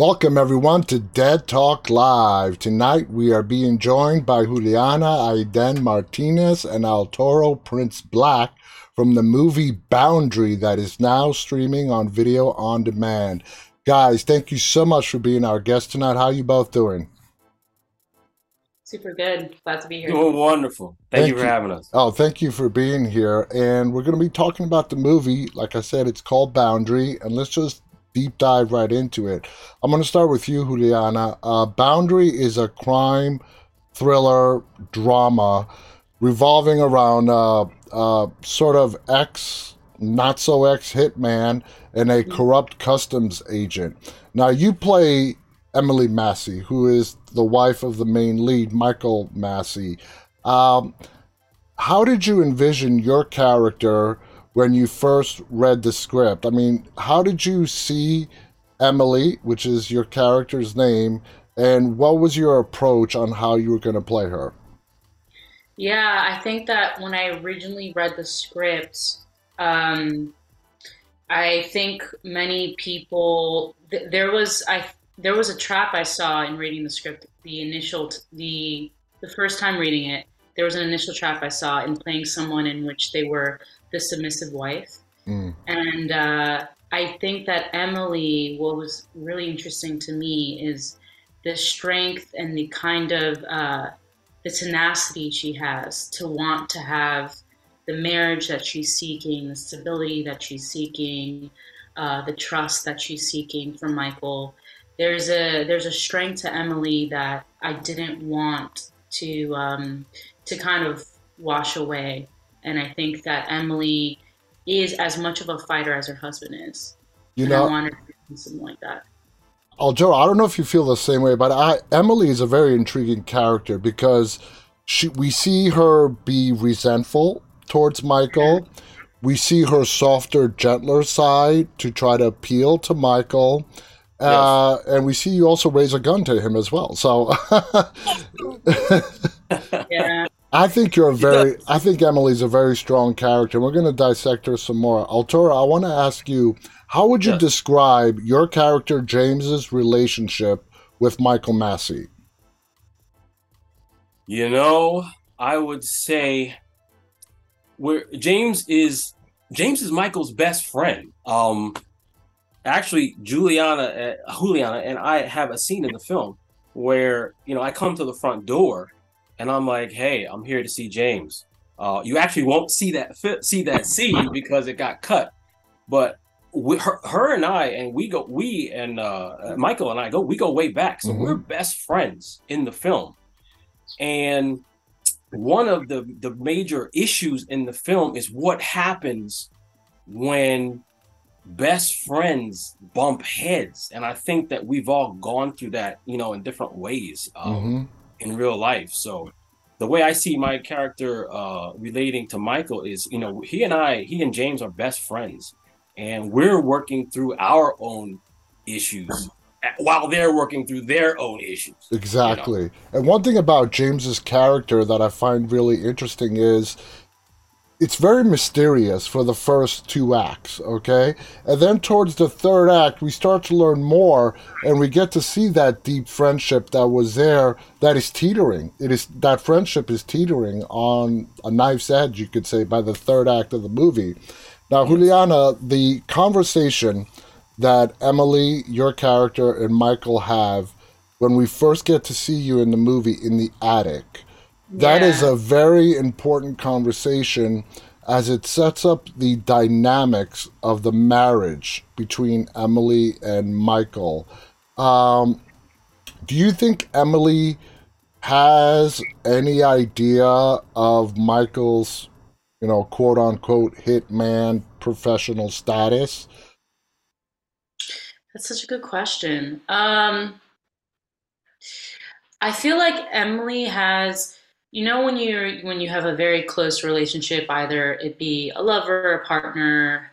Welcome, everyone, to Dead Talk Live. Tonight, we are being joined by Juliana Aiden Martinez and Arturo Prince Black from the movie Boundary that is now streaming on video on demand. Guys, thank you so much for being our guest tonight. How are you both doing? Super good. Glad to be here. Doing wonderful. Thank, you for having us. Oh, thank you for being here. And we're going to be talking about the movie. Like I said, it's called Boundary. And let's just deep dive right into it. I'm going to start with you, Juliana. Uh, Boundary is a crime thriller drama revolving around uh, uh, sort of ex, not so ex hitman and a corrupt customs agent. Now, you play Emily Massey, who is the wife of the main lead, Michael Massey. Um, how did you envision your character? When you first read the script? I mean, how did you see Emily, which is your character's name, and what was your approach on how you were going to play her? Yeah, I think that when I originally read the script, um, I think many people th- there was I there was a trap I saw in reading the script. The initial t- the the first time reading it, there was an initial trap I saw in playing someone in which they were the submissive wife. Mm. And uh, I think that Emily, what was really interesting to me is the strength and the kind of uh, the tenacity she has to want to have the marriage that she's seeking, the stability that she's seeking, uh, the trust that she's seeking from Michael. There's a there's a strength to Emily that I didn't want to um, to kind of wash away and I think that Emily is as much of a fighter as her husband is. You and know, I wanted to do something like that. Oh, Joe, I don't know if you feel the same way, but I, Emily is a very intriguing character because she we see her be resentful towards Michael. We see her softer, gentler side to try to appeal to Michael. Uh, and we see you also raise a gun to him as well. So, yeah. I think you're a very. I think Emily's a very strong character. We're going to dissect her some more. Arturo, I want to ask you, how would you yes. describe your character James's relationship with Michael Massey? You know, I would say, where James is James is Michael's best friend. Um, actually, Juliana, uh, Juliana, and I have a scene in the film where you know I come to the front door and I'm like, hey, I'm here to see James. Uh, you actually won't see that see that scene because it got cut, but we, her, her and I and we go we and uh, Michael and I go we go way back, so mm-hmm. we're best friends in the film, and one of the the major issues in the film is what happens when best friends bump heads. And i think that we've all gone through that you know in different ways. Um, mm-hmm in real life. So the way I see my character uh, relating to Michael is, you know, he and I, he and James are best friends, and we're working through our own issues while they're working through their own issues. Exactly. You know? And one thing about James's character that I find really interesting is it's very mysterious for the first two acts, okay? And then towards the third act, we start to learn more and we get to see that deep friendship that was there that is teetering. It is that friendship is teetering on a knife's edge, you could say, by the third act of the movie. Now, Juliana, the conversation that Emily, your character, and Michael have when we first get to see you in the movie in the attic that is a very important conversation as it sets up the dynamics of the marriage between Emily and Michael. Um, do you think Emily has any idea of Michael's, you know, quote unquote hitman professional status? That's such a good question. Um, I feel like Emily has you know when you're when you have a very close relationship either it be a lover a partner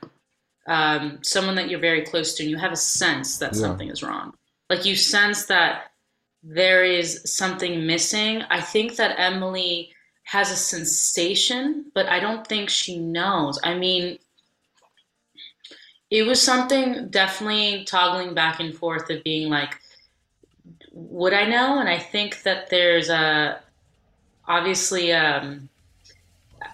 um, someone that you're very close to and you have a sense that yeah. something is wrong like you sense that there is something missing i think that emily has a sensation but i don't think she knows i mean it was something definitely toggling back and forth of being like, would I know? And I think that there's a obviously um,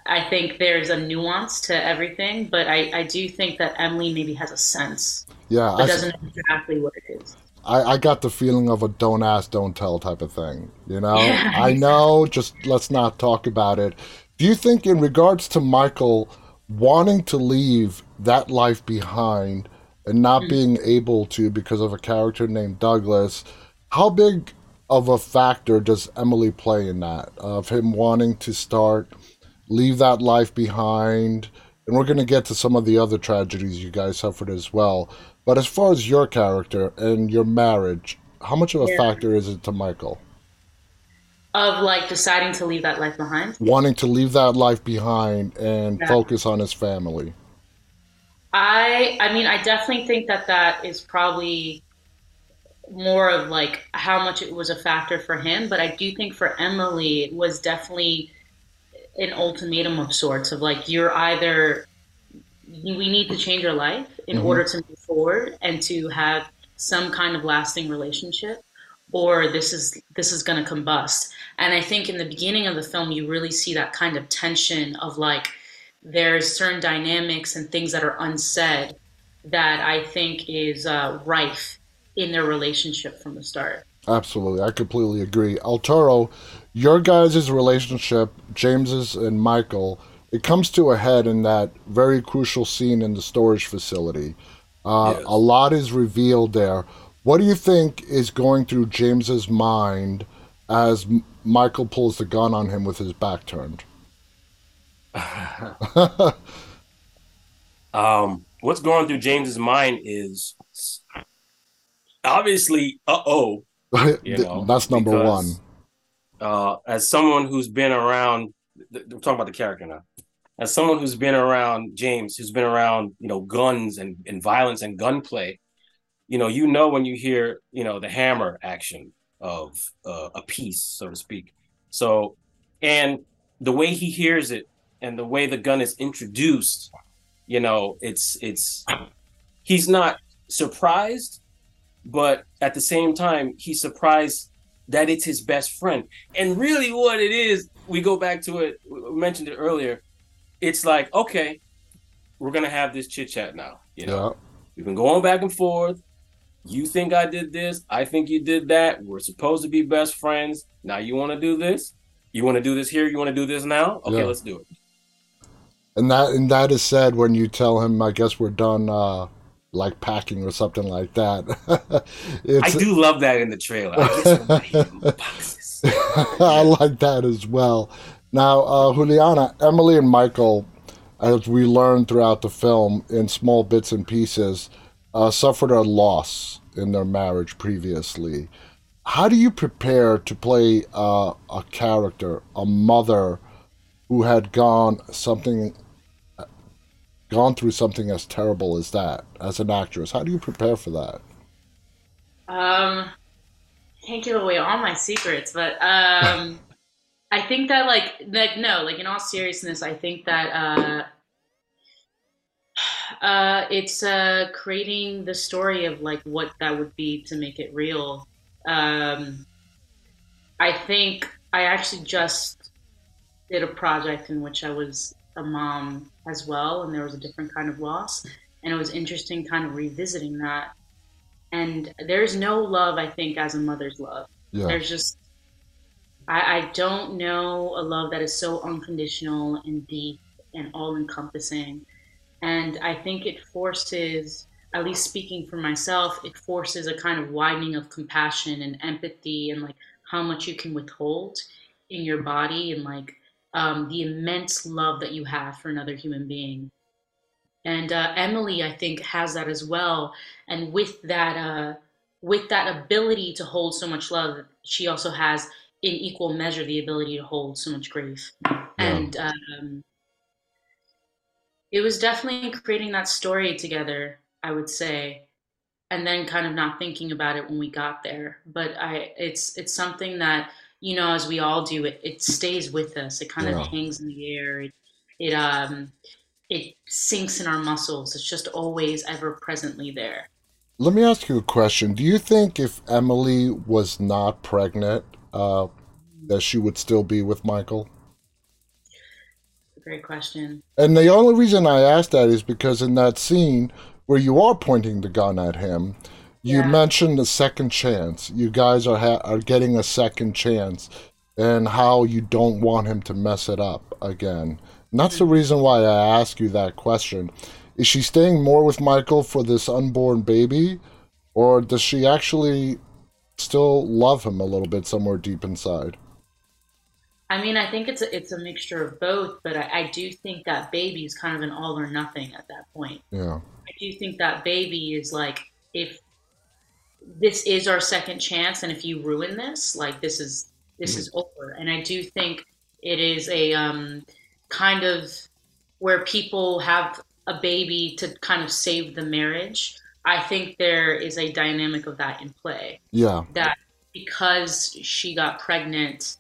I think there's a nuance to everything, but I, I do think that Emily maybe has a sense. Yeah, but I, doesn't know exactly what it is. I, I got the feeling of a don't ask, don't tell type of thing. You know, yeah, I know, just let's not talk about it. Do you think, in regards to Michael wanting to leave that life behind and not mm-hmm. being able to because of a character named Douglas, how big of a factor does Emily play in that? Of him wanting to start, leave that life behind, and we're going to get to some of the other tragedies you guys suffered as well. But as far as your character and your marriage, how much of a yeah. factor is it to Michael? Of like deciding to leave that life behind? Wanting to leave that life behind and yeah. focus on his family. I I mean I definitely think that that is probably more of like how much it was a factor for him, but I do think for Emily it was definitely an ultimatum of sorts of like you're either we need to change our life in mm-hmm. order to move forward and to have some kind of lasting relationship or this is this is going to combust and i think in the beginning of the film you really see that kind of tension of like there's certain dynamics and things that are unsaid that i think is uh, rife in their relationship from the start absolutely i completely agree Arturo your guys' relationship james's and michael it comes to a head in that very crucial scene in the storage facility. Uh, yes. A lot is revealed there. What do you think is going through James's mind as M- Michael pulls the gun on him with his back turned? um, what's going through James's mind is obviously, uh oh. That's number because, one. Uh, as someone who's been around, we're talking about the character now as someone who's been around James, who's been around, you know, guns and, and violence and gunplay, you know, you know when you hear, you know, the hammer action of uh, a piece, so to speak. So, and the way he hears it and the way the gun is introduced, you know, it's it's he's not surprised, but at the same time, he's surprised that it's his best friend. And really, what it is, we go back to it. We mentioned it earlier it's like, okay, we're gonna have this chit chat now. You know, yeah. we've been going back and forth. You think I did this? I think you did that. We're supposed to be best friends. Now you want to do this? You want to do this here? You want to do this now? Okay, yeah. let's do it. And that and that is said when you tell him, I guess we're done. Uh, like packing or something like that. I do love that in the trailer. I, I like that as well. Now, uh, Juliana, Emily and Michael, as we learned throughout the film in small bits and pieces, uh, suffered a loss in their marriage previously. How do you prepare to play uh, a character, a mother who had gone something, gone through something as terrible as that as an actress? How do you prepare for that? Um, can't give away all my secrets, but um, I think that like like no, like in all seriousness, I think that uh uh it's uh creating the story of like what that would be to make it real. Um I think I actually just did a project in which I was a mom as well and there was a different kind of loss and it was interesting kind of revisiting that. And there's no love I think as a mother's love. Yeah. There's just I, I don't know a love that is so unconditional and deep and all encompassing. And I think it forces, at least speaking for myself, it forces a kind of widening of compassion and empathy and like how much you can withhold in your body and like um, the immense love that you have for another human being. And uh, Emily, I think, has that as well. And with that, uh, with that ability to hold so much love, she also has in equal measure the ability to hold so much grief. Yeah. And um, it was definitely creating that story together, I would say, and then kind of not thinking about it when we got there. But I, it's it's something that you know, as we all do, it it stays with us. It kind yeah. of hangs in the air. It, it um it sinks in our muscles. It's just always ever presently there. Let me ask you a question. Do you think if Emily was not pregnant, uh, that she would still be with Michael? Great question. And the only reason I ask that is because in that scene where you are pointing the gun at him, you Yeah. mentioned the second chance. You guys are ha- are getting a second chance, and how you don't want him to mess it up again. And that's the reason why I ask you that question. Is she staying more with Michael for this unborn baby, or does she actually still love him a little bit somewhere deep inside? I mean, I think it's a, it's a mixture of both, but I, I do think that baby is kind of an all or nothing at that point. Yeah. I do think that baby is like if this is our second chance, and if you ruin this, like this is this is over. And I do think it is a um, kind of where people have a baby to kind of save the marriage. I think there is a dynamic of that in play. Yeah. That because she got pregnant,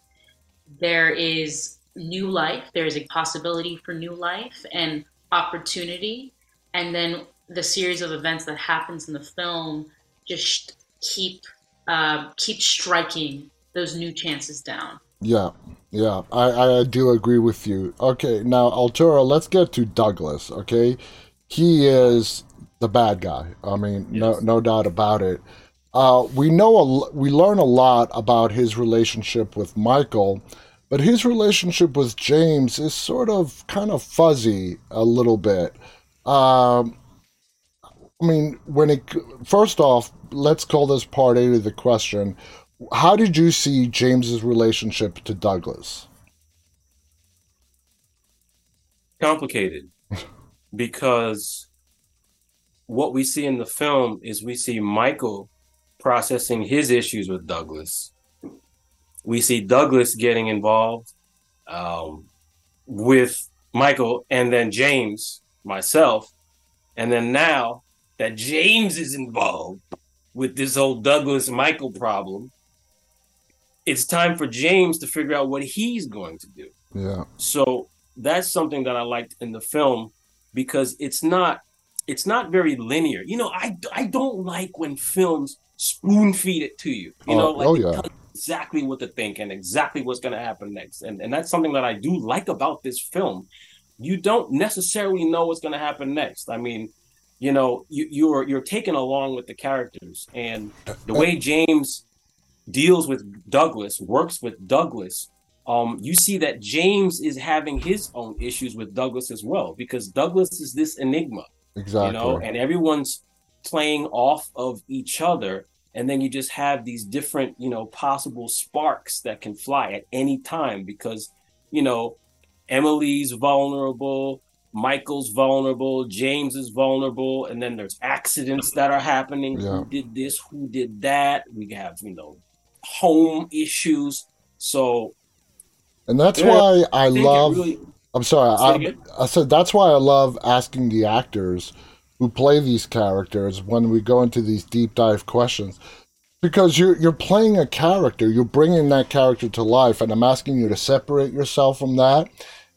there is new life. There is a possibility for new life and opportunity. And then the series of events that happens in the film just keep uh, keep striking those new chances down. Yeah, yeah, I, I do agree with you. Okay, now Arturo, let's get to Douglas. Okay, he is the bad guy. I mean, no Yes. no doubt about it. Uh, we know a, l- we learn a lot about his relationship with Michael, but his relationship with James is sort of kind of fuzzy a little bit. Um, I mean, when it first off, let's call this part A to the question. How did you see James's relationship to Douglas? complicated because what we see in the film is we see Michael processing his issues with Douglas. We see Douglas getting involved um, with Michael and then James, myself. And then now that James is involved with this whole Douglas Michael problem, it's time for James to figure out what he's going to do. Yeah, So that's something that I liked in the film because it's not it's not very linear. You know, I I don't like when films spoon feed it to you. You Oh, know, like oh, yeah. exactly what to think and exactly what's going to happen next. And and that's something that I do like about this film. You don't necessarily know what's going to happen next. I mean, you know, you, you're you're taken along with the characters and the way James deals with Douglas, works with Douglas, um, you see that James is having his own issues with Douglas as well, because Douglas is this enigma, exactly. you know, and everyone's playing off of each other. And then you just have these different, you know, possible sparks that can fly at any time because, you know, Emily's vulnerable, Michael's vulnerable, James is vulnerable, and then there's accidents that are happening. Yeah. Who did this? Who did that? We have, you know, home issues. So and that's Yeah, why I I love. really- I'm sorry. I? I said that's why I love asking the actors who play these characters when we go into these deep dive questions, because you're you're playing a character, you're bringing that character to life, and I'm asking you to separate yourself from that,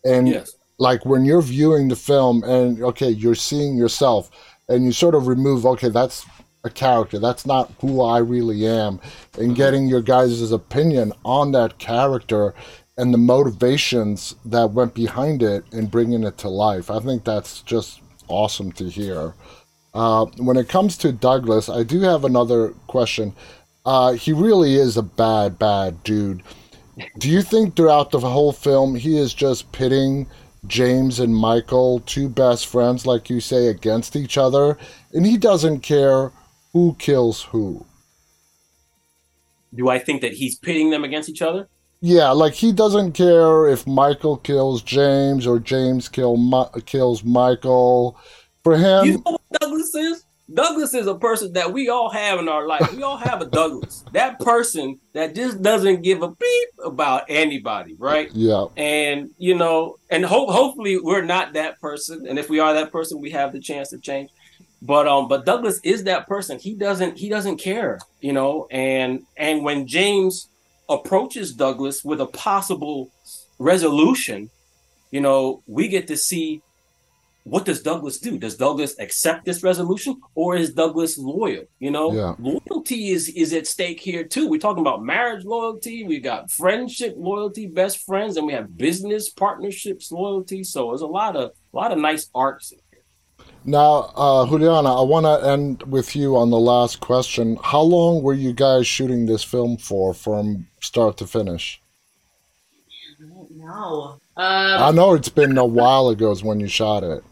and yes. Like when you're viewing the film and okay you're seeing yourself and you sort of remove okay that's a character. That's not who i really am. And getting your guys' opinion on that character and the motivations that went behind it and bringing it to life. I think that's just awesome to hear. Uh, when it comes to douglas i do have another question. Uh, he really is a bad bad dude. Do you think throughout the whole film he is just pitting James and Michael, two best friends, like you say, against each other, and he doesn't care who kills who? Do I think that he's pitting them against each other? Yeah, like he doesn't care if Michael kills James or James kill Mi- kills Michael. For him, you know what Douglas is? Douglas is a person that we all have in our life. We all have a Douglas. that person that just doesn't give a beep about anybody, right? yeah, And you know, and hope hopefully we're not that person. And if we are that person, we have the chance to change. But um, but Douglas is that person. He doesn't he doesn't care, you know. And and when James approaches Douglas with a possible resolution, you know, we get to see what does Douglas do? Does Douglas accept this resolution or is Douglas loyal? You know, Yeah. loyalty is is at stake here too. We're talking about marriage loyalty, we got friendship loyalty, best friends, and we have business partnerships loyalty. So there's a lot of a lot of nice arcs. in here. Now, uh, Juliana, I want to end with you on the last question. How long were you guys shooting this film for, from start to finish? I don't know. I Um, know it's been a while ago is when you shot it.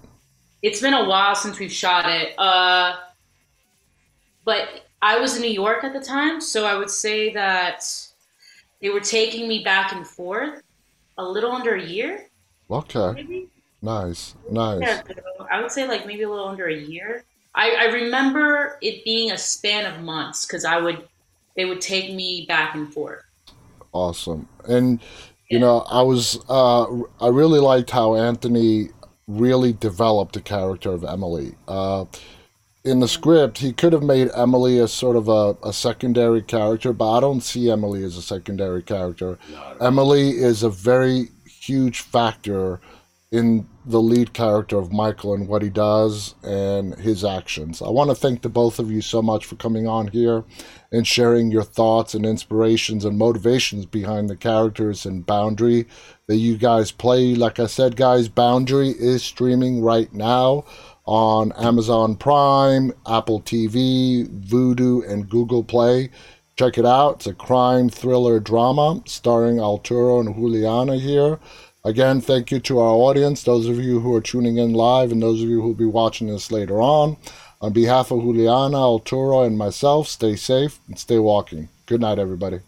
It's been a while since we've shot it. Uh, but I was in New York at the time, so I would say that they were taking me back and forth a little under a year, Okay, maybe. nice, nice. Yeah, I would say like maybe a little under a year. I, I remember it being a span of months because I would they would take me back and forth. Awesome. And you know, I was uh I really liked how Anthony really developed the character of Emily. Uh in the script, he could have made Emily a sort of a, a secondary character, but I don't see Emily as a secondary character. Emily is a very huge factor in the lead character of Michael and what he does and his actions. I want to thank the both of you so much for coming on here and sharing your thoughts and inspirations and motivations behind the characters and Boundary that you guys play. Like I said, guys, Boundary is streaming right now on Amazon Prime, Apple TV, Vudu, and Google Play. Check it out. It's a crime thriller drama starring Arturo and Juliana here. Again, thank you to our audience, those of you who are tuning in live, and those of you who will be watching this later on. On behalf of Juliana, Arturo, and myself, stay safe and stay walking. Good night, everybody.